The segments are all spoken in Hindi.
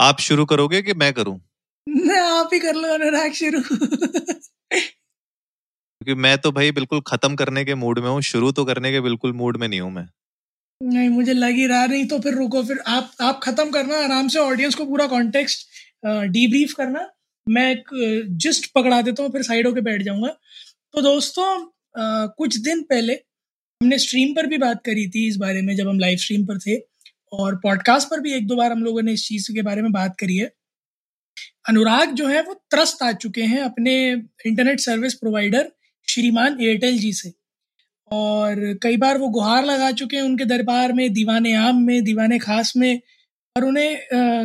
आप शुरू करोगे कि मैं करूँ? मैं आप ही कर लो अनुराग शुरू। क्योंकि मैं तो भाई बिल्कुल खत्म करने के मूड में हूँ शुरू तो करने के बिल्कुल मूड में नहीं हूँ मैं। नहीं मुझे लग ही रहा नहीं तो फिर रुको फिर आप आप खत्म करना आराम से ऑडियंस को पूरा कॉन्टेक्स्ट डीब्रीफ करना। मैं एक जस्ट पकड़ा देता हूँ फिर साइड होके बैठ जाऊँगा। तो दोस्तों आ, कुछ दिन पहले हमने स्ट्रीम पर भी बात करी थी इस बारे में जब हम लाइव स्ट्रीम पर थे। और पॉडकास्ट पर भी एक दो बार हम लोगों ने इस चीज़ के बारे में बात करी है। अनुराग जो है वो त्रस्त आ चुके हैं अपने इंटरनेट सर्विस प्रोवाइडर श्रीमान एयरटेल जी से। और कई बार वो गुहार लगा चुके हैं उनके दरबार में, दीवाने आम में, दीवाने खास में, और उन्हें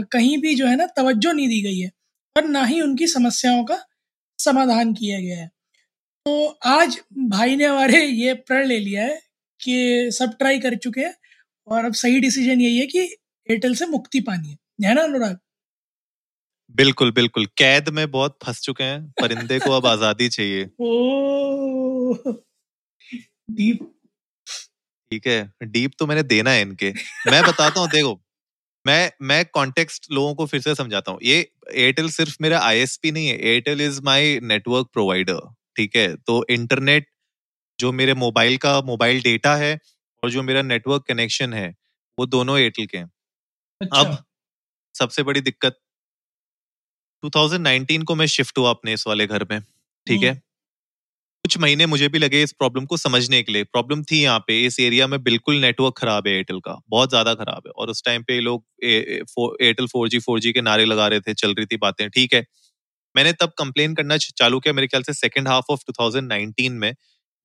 कहीं भी जो है ना तवज्जो नहीं दी गई है, और ना ही उनकी समस्याओं का समाधान किया गया है। तो आज भाई ने हमारे ये प्रण ले लिया है कि सब ट्राई कर चुके हैं। और अब सही डिसीज़न यही है कि एयरटेल से मुक्ति पानी है। है ना अनुराग? बिल्कुल बिल्कुल। कैद में बहुत फंस चुके हैं परिंदे को अब आज़ादी चाहिए। ओ डीप ठीक है डीप तो मैंने देना है इनके। मैं बताता हूँ देखो मैं मैं कॉन्टेक्स्ट लोगों को फिर से समझाता हूँ। ये एयरटेल सिर्फ़ मेरा आईएसपी नहीं है Airtel is my network provider ठीक है? तो इंटरनेट जो मेरे मोबाइल का मोबाइल डेटा है और जो मेरा नेटवर्क कनेक्शन है वो दोनों एयरटेल के हैं। अच्छा। अब सबसे बड़ी दिक्कत 2019 को मैं शिफ्ट हुआ अपने इस वाले घर में ठीक है? हम्म। कुछ महीने मुझे भी लगे इस प्रॉब्लम को समझने के लिए। प्रॉब्लम थी यहाँ पे इस एरिया में बिल्कुल नेटवर्क खराब है एयरटेल का बहुत ज़्यादा खराब है। और उस टाइम पे लोग Airtel four G four G के नारे लगा रहे थे चल रही थी बातें ठीक है? मैंने तब कंप्लेन करना चालू किया मेरे ख्याल से सेकेंड हाफ़ ऑफ़ 2019 में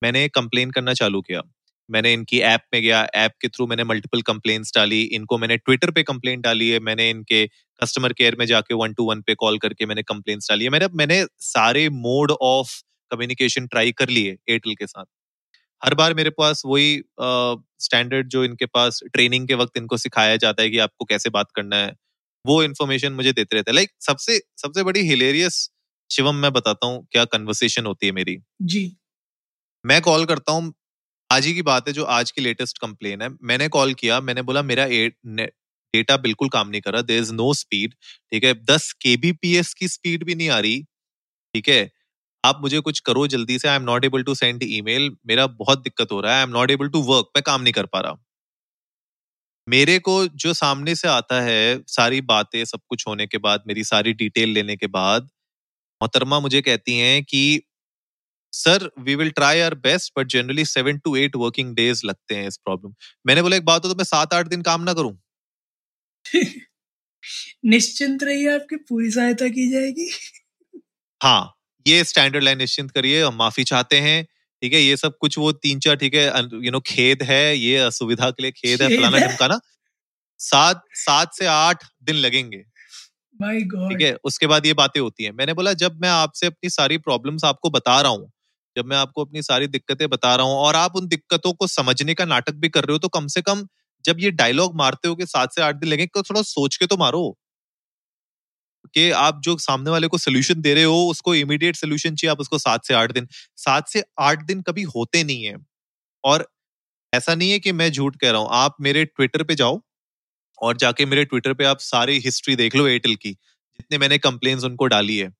मैंने कंप्लेन करना चालू किया। मैंने इनकी ऐप में गया ऐप के थ्रू मैंने मल्टीपल कंप्लेन्स डाली इनको मैंने ट्विटर पे कंप्लेंट डाली है मैंने इनके कस्टमर केयर में जाके वन टू वन पे कॉल करके मैंने कंप्लेंट्स डाली है। मैंने मैंने सारे मोड ऑफ़ कम्युनिकेशन ट्राई कर लिए एयरटेल के साथ। हर बार मेरे पास वही स्टैंडर्ड जो इनके पास ट्रेनिंग के वक्त इनको सिखाया जाता है कि आपको कैसे बात करना है वो इन्फॉर्मेशन मुझे देते रहते हैं। लाइक सबसे सबसे बड़ी हिलेरियस शिवम मैं बताता हूँ क्या कन्वर्सेशन होती है मेरी। जी। मैं कॉल करता हूँ आज ही की बात है, जो आज की लेटेस्ट कंप्लेन है। मैंने कॉल किया, मैंने बोला, मेरा डेटा बिल्कुल काम नहीं कर रहा देर इज़ नो स्पीड ठीक है? दस केबीपीएस की स्पीड भी नहीं आ रही, ठीक है? आप मुझे कुछ करो जल्दी से I am not able to send email मेरा बहुत दिक्कत हो रहा है I am not able to work मैं काम नहीं कर पा रहा। मेरे को जो सामने से आता है, सारी बातें सब कुछ होने के बाद, मेरी सारी डिटेल लेने के बाद, मोहतरमा मुझे कहती हैं कि sir we will try our best but generally seven to eight working days लगते हैं इस प्रॉब्लम मैंने बोला एक बात हो तो मैं सात आठ दिन काम ना करूँ. निश्चिंत रहिए आपकी पूरी सहायता की जाएगी। हाँ ये स्टैंडर्ड लाइन निश्चिंत करिए हम माफ़ी चाहते हैं ठीक है? ये सब कुछ वो तीन चार ठीक है यू नो खेद है ये असुविधा के लिए खेद है फलाना। ढमकाना सात सात से आठ दिन लगेंगे। ठीक है? उसके बाद ये बातें होती हैं। मैंने बोला जब मैं आपसे अपनी सारी प्रॉब्लम्स आपको बता रहा हूँ जब मैं आपको अपनी सारी दिक्कतें बता रहा हूँ और आप उन दिक्कतों को समझने का नाटक भी कर रहे हो तो कम से कम जब ये डायलॉग मारते हो कि सात से आठ दिन लगेंगे तो थोड़ा सोच के तो मारो। कि आप जो सामने वाले को सोल्यूशन दे रहे हो, उसको इमीडिएट सोल्यूशन चाहिए, आप उसको सात से आठ दिन। सात से आठ दिन कभी होते नहीं है। और ऐसा नहीं है कि मैं झूठ कह रहा हूँ, आप मेरे ट्विटर पे जाओ और जाके मेरे ट्विटर पे आप सारी हिस्ट्री देख लो एयरटेल की, जितने मैंने कंप्लेन उनको डाली है।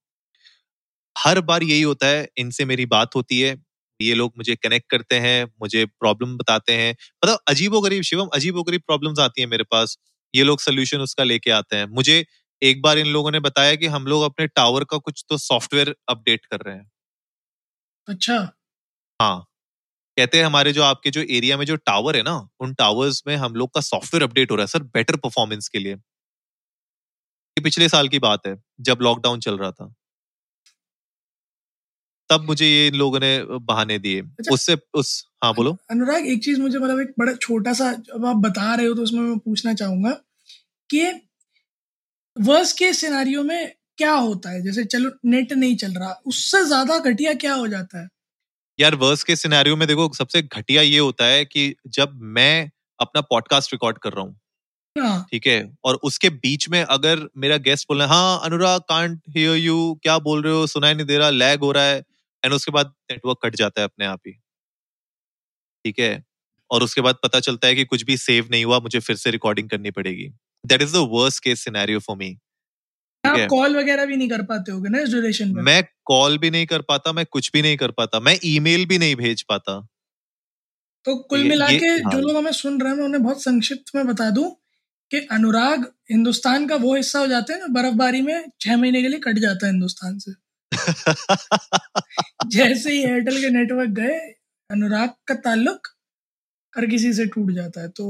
हर बार यही होता है इनसे मेरी बात होती है ये लोग मुझे कनेक्ट करते हैं मुझे प्रॉब्लम बताते हैं। मतलब अजीबो गरीब शिवम अजीबो गरीब प्रॉब्लम्स आती है मेरे पास ये लोग सोल्यूशन उसका लेके आते हैं। मुझे एक बार इन लोगों ने बताया कि हम लोग अपने टावर का कुछ तो सॉफ्टवेयर अपडेट कर रहे हैं। अच्छा। हाँ। कहते हैं हमारे जो आपके जो एरिया में जो टावर है ना उन टावर्स में हम लोग का सॉफ्टवेयर अपडेट हो रहा है सर बेटर परफॉर्मेंस के लिए। ये पिछले साल की बात है जब लॉकडाउन चल रहा था। तब मुझे ये इन लोगों ने बहाने दिए। अच्छा। उससे उस हाँ बोलो। अनुराग एक चीज़ मुझे मतलब एक बड़ा छोटा सा अब आप बता रहे हो तो उसमें मैं पूछना चाहूँगा कि वर्स्ट के सिनारियों में क्या होता है? जैसे चलो नेट नहीं चल रहा उससे ज़्यादा घटिया क्या हो जाता है? यार वर्स के सिनेरियो में देखो सबसे घटिया ये होता है कि जब मैं अपना पॉडकास्ट रिकॉर्ड कर रहा हूँ। हाँ। ठीक है? और उसके बीच में अगर मेरा गेस्ट बोल रहा है हाँ अनुराग कांट हियर यू क्या बोल रहे हो? सुनाई नहीं दे रहा लैग हो रहा है। एंड उसके बाद नेटवर्क कट जाता है अपने आप ही। ठीक है? और उसके बाद पता चलता है कि कुछ भी सेव नहीं हुआ मुझे फिर से रिकॉर्डिंग करनी पड़ेगी। That is the worst case scenario for me आप कॉल वगैरह भी नहीं कर पाते होगे ना इस ड्यूरेशन में? मैं कॉल भी नहीं कर पाता मैं कुछ भी नहीं कर पाता मैं ईमेल भी नहीं भेज पाता। तो कुल मिला के हाँ। जो लोग हमें सुन रहे हैं मैं उन्हें बहुत संक्षिप्त में बता दूँ कि अनुराग हिंदुस्तान का वो हिस्सा हो जाते हैं ना बर्फबारी में छह महीने के लिए कट जाता है हिंदुस्तान से। जैसे ही एयरटेल के नेटवर्क गए, अनुराग का ताल्लुक हर किसी से टूट जाता है। तो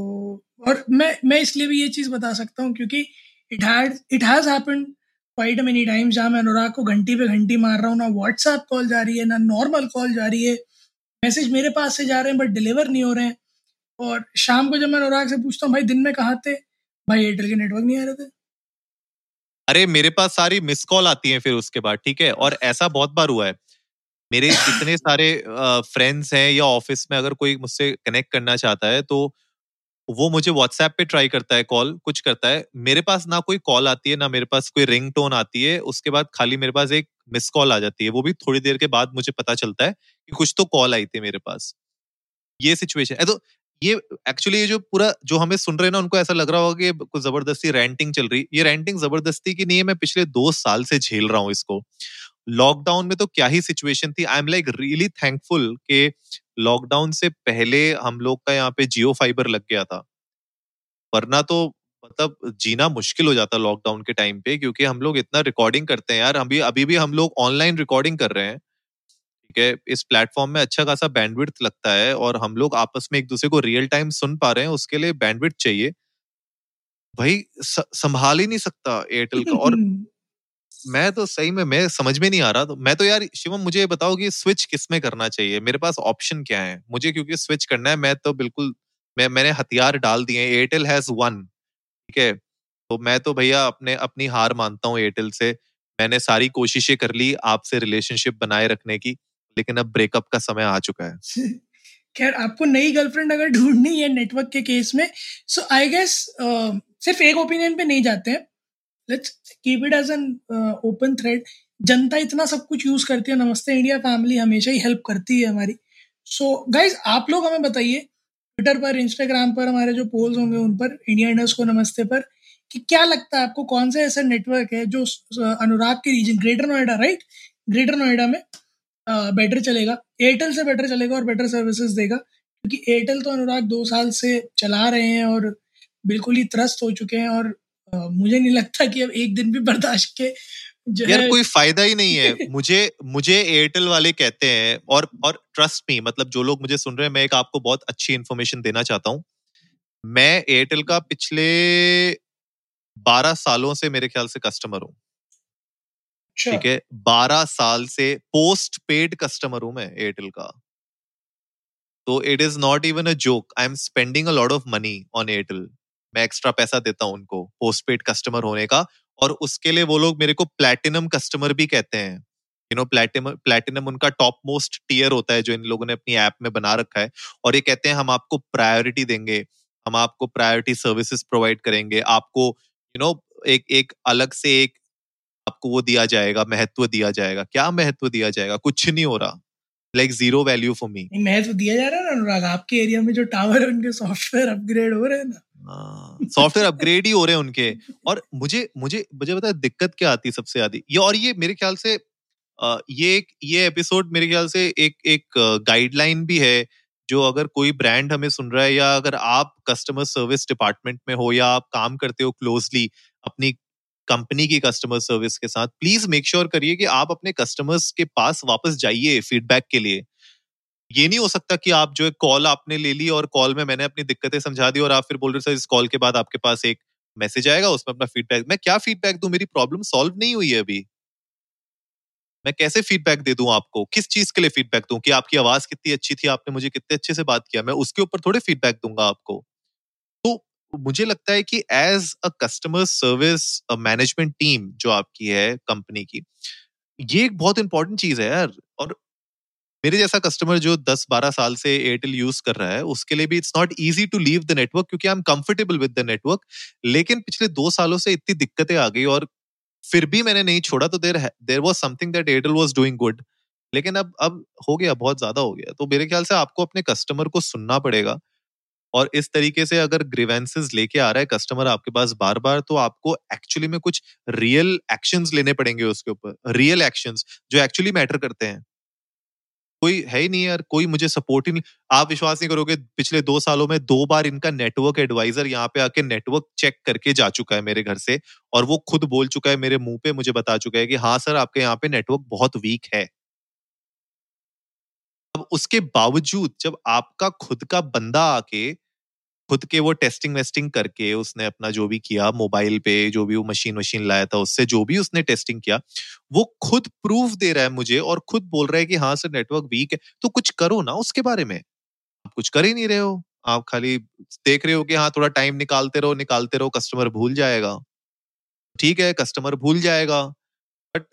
और मैं मैं इसलिए भी ये चीज़ बता सकता हूँ क्योंकि it had it has happened quite many times जहाँ मैं अनुराग को घंटी पे घंटी मार रहा हूँ, ना व्हाट्सएप कॉल जा रही है, ना नॉर्मल कॉल जा रही है। मैसेज मेरे पास से जा रहे हैं बट डिलीवर नहीं हो रहे हैं। और शाम को जब मैं अनुराग से पूछता हूँ, भाई दिन में कहाँ थे? भाई एयरटेल के नेटवर्क नहीं आ रहे थे। अरे, मेरे पास सारी मिस कॉल आती है फिर उसके बाद, ठीक है? और ऐसा बहुत बार हुआ है। मेरे इतने सारे फ्रेंड्स हैं या ऑफ़िस में अगर कोई मुझसे कनेक्ट करना चाहता है तो वो मुझे व्हाट्सएप पे ट्राई करता है कॉल कुछ करता है। मेरे पास ना कोई कॉल आती है, ना मेरे पास कोई रिंग टोन आती है, उसके बाद खाली मेरे पास एक मिस कॉल आ जाती है। वो भी थोड़ी देर के बाद मुझे पता चलता है कि कुछ तो कॉल आई थी मेरे पास। ये सिचुएशन है। तो ये एक्चुअली ये जो पूरा जो हमें सुन रहे हैं ना, उनको ऐसा लग रहा होगा कि कुछ ज़बरदस्ती रेंटिंग चल रही। ये रेंटिंग ज़बरदस्ती की नहीं है, मैं पिछले दो साल से झेल रहा हूँ इसको। लॉकडाउन में तो क्या ही सिचुएशन थी। I am like really thankful के लॉकडाउन से पहले हम लोग का यहाँ पे जियो फाइबर लग गया था। वरना तो मतलब जीना मुश्किल हो जाता लॉकडाउन के टाइम पे, क्योंकि हम लोग इतना रिकॉर्डिंग करते हैं यार। अभी अभी भी हम लोग ऑनलाइन रिकॉर्डिंग कर रहे हैं। ठीक है? इस प्लेटफॉर्म में अच्छा खासा बैंडविड्थ लगता है और हम लोग आपस में एक दूसरे को रियल टाइम सुन पा रहे हैं उसके लिए बैंडविड्थ चाहिए। भाई स- संभाल ही नहीं सकता एयरटेल का और मैं तो सही में मैं समझ में नहीं आ रहा। तो मैं तो यार शिवम मुझे बताओ कि स्विच किसमें करना चाहिए? मेरे पास ऑप्शन क्या है? मुझे क्योंकि स्विच करना है मैं तो बिल्कुल मैं मैंने हथियार डाल दिए एयरटेल हैज़ वन ठीक है? तो मैं तो भैया अपने अपनी हार मानता हूँ एयरटेल से। मैंने सारी कोशिशें कर ली आपसे रिलेशनशिप बनाए रखने की। लेकिन अब ब्रेकअप का समय आ चुका है। खैर आपको नई गर्लफ्रेंड अगर ढूंढनी है नेटवर्क के केस में सो आई गेस सिर्फ़ एक ओपिनियन पे नहीं जाते हैं। Let's keep it as an open thread जनता इतना सब कुछ यूज़ करती है। नमस्ते इंडिया फैमिली हमेशा ही हेल्प करती है हमारी। सो so, गाइज़ आप लोग हमें बताइए ट्विटर पर इंस्टाग्राम पर हमारे जो पोल्स होंगे उन पर इंडिया इंडस्ट को नमस्ते पर कि क्या लगता है आपको कौन सा ऐसा नेटवर्क है जो अनुराग के reason Greater Noida right Greater Noida में। बेटर चलेगा। एयरटेल से बेटर चलेगा और बेटर सर्विसेज़ देगा। क्योंकि एयरटेल तो अनुराग दो साल से चला रहे हैं और बिल्कुल ही त्रस्त हो चुके हैं और मुझे नहीं लगता कि अब एक दिन भी बर्दाश्त के यार कोई फ़ायदा ही नहीं है। मुझे मुझे एयरटेल वाले कहते हैं और और ट्रस्ट मी मतलब जो लोग मुझे सुन रहे हैं मैं एक आपको बहुत अच्छी इन्फॉर्मेशन देना चाहता हूँ। मैं एयरटेल का पिछले बारह सालों से मेरे ख्याल से कस्टमर हूँ। ठीक है बारह साल से पोस्ट पेड कस्टमर हूँ मैं एयरटेल का। तो it is not even a joke I am spending a lot of money on Airtel. मैं एक्स्ट्रा पैसा देता हूँ उनको पोस्ट पेड कस्टमर होने का और उसके लिए वो लोग मेरे को प्लेटिनम कस्टमर भी कहते हैं। यू नो प्लेटिनम प्लेटिनम उनका टॉप मोस्ट टीयर होता है जो इन लोगों ने अपनी ऐप में बना रखा है और ये कहते हैं हम आपको प्रायोरिटी देंगे हम आपको प्रायोरिटी सर्विसेज़ प्रोवाइड करेंगे आपको यू you नो know, एक एक अलग से एक आपको वो दिया जाएगा महत्व दिया जाएगा। क्या महत्व दिया जाएगा? कुछ नहीं हो रहा। Like zero value for me महत्व दिया जा रहा है ना अनुराग? आपके एरिया में जो टावर है उनके सॉफ्टवेयर अपग्रेड हो रहे हैं ना? सॉफ्टवेयर अपग्रेड ही हो रहे हैं उनके। और मुझे मुझे मुझे पता है दिक्कत क्या आती सबसे ज़्यादा ये और ये मेरे ख्याल से ये एक ये एपिसोड मेरे ख्याल से एक एक गाइडलाइन भी है जो अगर कोई ब्रांड हमें सुन रहा है या अगर आप कस्टमर सर्विस डिपार्टमेंट में हो या आप काम करते हो क्लोजली अपनी कंपनी की कस्टमर सर्विस के साथ प्लीज़ मेक श्योर करिए कि आप अपने कस्टमर्स के पास वापस जाइए फीडबैक के लिए। ये नहीं हो सकता कि आप जो है कॉल आपने ले ली और कॉल में मैंने अपनी दिक्कतें समझा दी और आप फिर बोल रहे सर, इस कॉल के बाद आपके पास एक मैसेज आएगा, उसमें अपना फीडबैक मैं क्या फीडबैक दूँ? मेरी प्रॉब्लम सॉल्व नहीं हुई है अभी। मैं कैसे फीडबैक दे दूँ आपको? किस चीज़ के लिए फीडबैक दूँ? कि आपकी आवाज़ कितनी अच्छी थी, आपने मुझे कितने अच्छे से बात किया, मैं उसके ऊपर थोड़े फीडबैक दूँगा आपको। मुझे लगता है कि as a customer service management team जो आपकी है कंपनी की, ये एक बहुत इंपॉर्टेंट चीज़ है यार। और मेरे जैसा कस्टमर जो 10-12 साल से एयरटेल यूज़ कर रहा है, उसके लिए भी it's not easy to leave the network क्योंकि I am comfortable with the network लेकिन पिछले दो सालों से इतनी दिक्कतें आ गई और फिर भी मैंने नहीं छोड़ा तो there there was something that Airtel was doing good लेकिन अब अब हो गया, बहुत ज़्यादा हो गया। तो मेरे ख्याल से आपको अपने कस्टमर को सुनना पड़ेगा। और इस तरीके से अगर ग्रीवेंसेस लेके आ रहा है कस्टमर आपके पास बार बार तो आपको एक्चुअली में कुछ रियल एक्शन लेने पड़ेंगे उसके ऊपर रियल एक्शन जो एक्चुअली मैटर करते हैं। कोई है ही नहीं यार, कोई मुझे सपोर्ट ही नहीं, आप विश्वास नहीं करोगे पिछले दो सालों में दो बार इनका नेटवर्क एडवाइजर यहाँ पे आके नेटवर्क चेक करके जा चुका है मेरे घर से और वो खुद बोल चुका है मेरे मुँह पे, मुझे बता चुका है कि हाँ सर, आपके यहाँ पे नेटवर्क बहुत वीक है। उसके बावजूद जब आपका खुद का बंदा आके, खुद के वो टेस्टिंग वेस्टिंग करके उसने अपना जो भी किया, मोबाइल पे जो भी वो मशीन वशीन लाया था, उससे जो भी उसने टेस्टिंग किया, वो खुद प्रूफ दे रहा है मुझे और खुद बोल रहा है कि हाँ सर, नेटवर्क वीक है तो कुछ करो ना उसके बारे में। आप कुछ कर ही नहीं रहे हो। आप खाली देख रहे हो कि हाँ थोड़ा टाइम निकालते रहो निकालते रहो, कस्टमर भूल जाएगा। ठीक है, कस्टमर भूल जाएगा, बट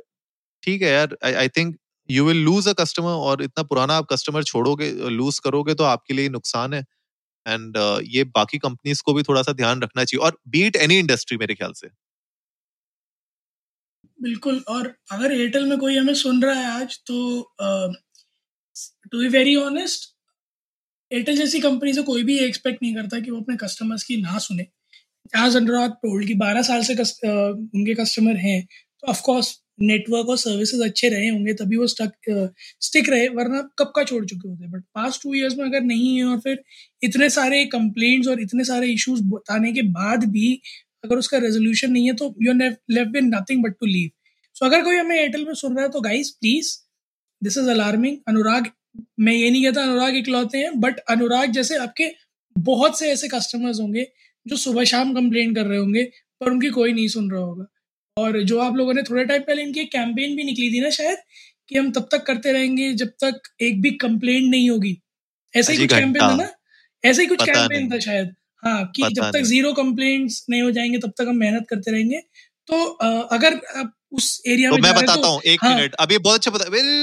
ठीक है यार, I think you will lose a customer और इतना पुराना आप कस्टमर छोड़ोगे लूज करोगे तो आपके लिए नुकसान है। एंड uh, ये बाकी कंपनीज़ को भी थोड़ा सा ध्यान रखना चाहिए और बीट एनी इंडस्ट्री मेरे ख्याल से। बिल्कुल और अगर एयरटेल में कोई हमें सुन रहा है आज तो to be very honest Airtel जैसी कंपनी से कोई भी एक्सपेक्ट नहीं करता कि वो अपने कस्टमर्स की ना सुने। एज अनुराग टोल्ड कि 12 साल से कस, uh, उनके कस्टमर हैं तो ऑफकोर्स नेटवर्क और सर्विसेज़ अच्छे रहे होंगे, तभी वो स्टक स्टिक रहे, वरना कब का छोड़ चुके होते? बट पास्ट टू इयर्स में अगर नहीं है और फिर इतने सारे कंप्लेंट्स और इतने सारे इश्यूज़ बताने के बाद भी अगर उसका रेजोल्यूशन नहीं है तो you left with nothing but to leave so अगर कोई हमें एयरटेल में सुन रहा है तो guys please this is alarming Anurag, मैं ये नहीं कहता अनुराग इकलौते हैं बट अनुराग जैसे आपके बहुत से ऐसे कस्टमर्स होंगे, जो सुबह शाम कंप्लेन कर रहे होंगे, पर उनकी कोई नहीं सुन रहा होगा। और जो आप लोगों ने थोड़े टाइम पहले इनकी कैंपेन भी निकली थी ना शायद कि हम तब तक करते रहेंगे जब तक एक भी कंप्लेंट नहीं होगी। ऐसा ही कुछ कैंपेन था ना? ऐसा ही कुछ कैंपेन था शायद। हाँ कि जब तक ज़ीरो कंप्लेंट्स नहीं हो जाएँगे तब तक हम मेहनत करते रहेंगे। तो अगर आप उस एरिया तो में मैं बताता तो, हूँ एक हाँ, मिनट अभी बहुत अच्छा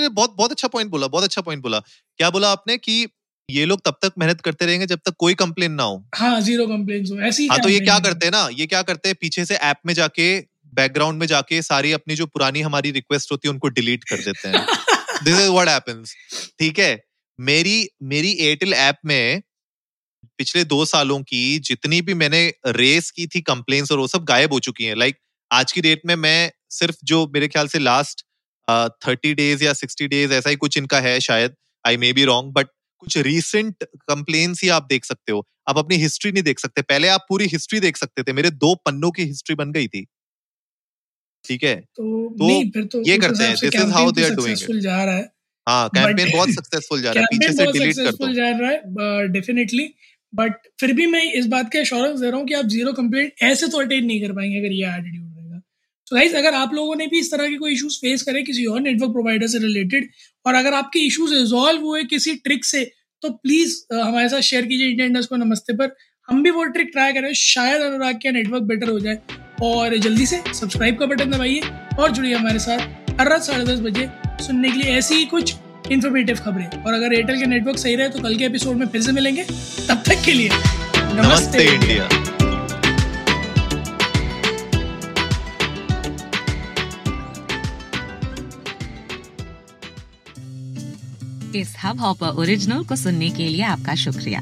बहुत बहुत अच्छा पॉइंट बोला बहुत अच्छा पॉइंट बोला। क्या बोला आपने कि ये लोग तब तक मेहनत करते रहेंगे जब तक कोई कंप्लेन ना हो? हाँ ज़ीरो कंप्लेन हो। ऐसी हाँ तो ये क्या करते हैं ना ये क्या करते हैं पीछे से ऐप में जाके बैकग्राउंड में जाके सारी अपनी जो पुरानी हमारी रिक्वेस्ट होती है उनको डिलीट कर देते हैं। दिस इज़ व्हाट हैपेंस ठीक है? मेरी मेरी एयरटेल ऐप में पिछले दो सालों की जितनी भी मैंने रेस की थी कंप्लेन्स और वो सब गायब हो चुकी हैं। लाइक like, आज की डेट में मैं सिर्फ़ जो मेरे ख्याल से लास्ट थर्टी डेज़ या सिक्सटी डेज़ ऐसा ही कुछ इनका है शायद। I may be wrong but कुछ रीसेंट कंप्लेन्स ही आप देख सकते हो। आप अपनी हिस्ट्री नहीं देख सकते। पहले आप पूरी हिस्ट्री देख सकते थे। मेरे दो पन्नों की हिस्ट्री बन गई थी। ठीक है? तो, तो तो ये करते हैं this is how they are doing जा रहा है हाँ कैंपेन बहुत सक्सेसफुल जा रहा है पीछे से डिलीट कर दो। जा रहा है डेफिनेटली बट फिर भी मैं इस बात के एश्योरेंस दे रहा हूँ कि आप ज़ीरो कंप्लेंट ऐसे तो अटेंड नहीं कर पाएँगे अगर ये एटीट्यूड रहेगा। सो गाइस अगर आप लोगों ने भी इस तरह के कोई इश्यूज़ फेस करे किसी और नेटवर्क प्रोवाइडर से रिलेटेड और अगर आपके इश्यूज़ रिजॉल्व हुए किसी ट्रिक से तो प्लीज़ हमारे साथ शेयर कीजिए इंटेंडर्स को नमस्ते पर। हम भी वो ट्रिक ट्राई करें शायद अनुराग का नेटवर्क बेटर हो जाए। और जल्दी से सब्सक्राइब का बटन दबाइए और जुड़िए हमारे साथ हर रात साढ़े दस बजे सुनने के लिए ऐसी ही कुछ इन्फॉर्मेटिव खबरें। और अगर एयरटेल के नेटवर्क सही रहे तो कल के एपिसोड में फिर से मिलेंगे। तब तक के लिए नमस्ते, नमस्ते इंडिया। इस हब हॉपर ओरिजिनल को सुनने के लिए आपका शुक्रिया।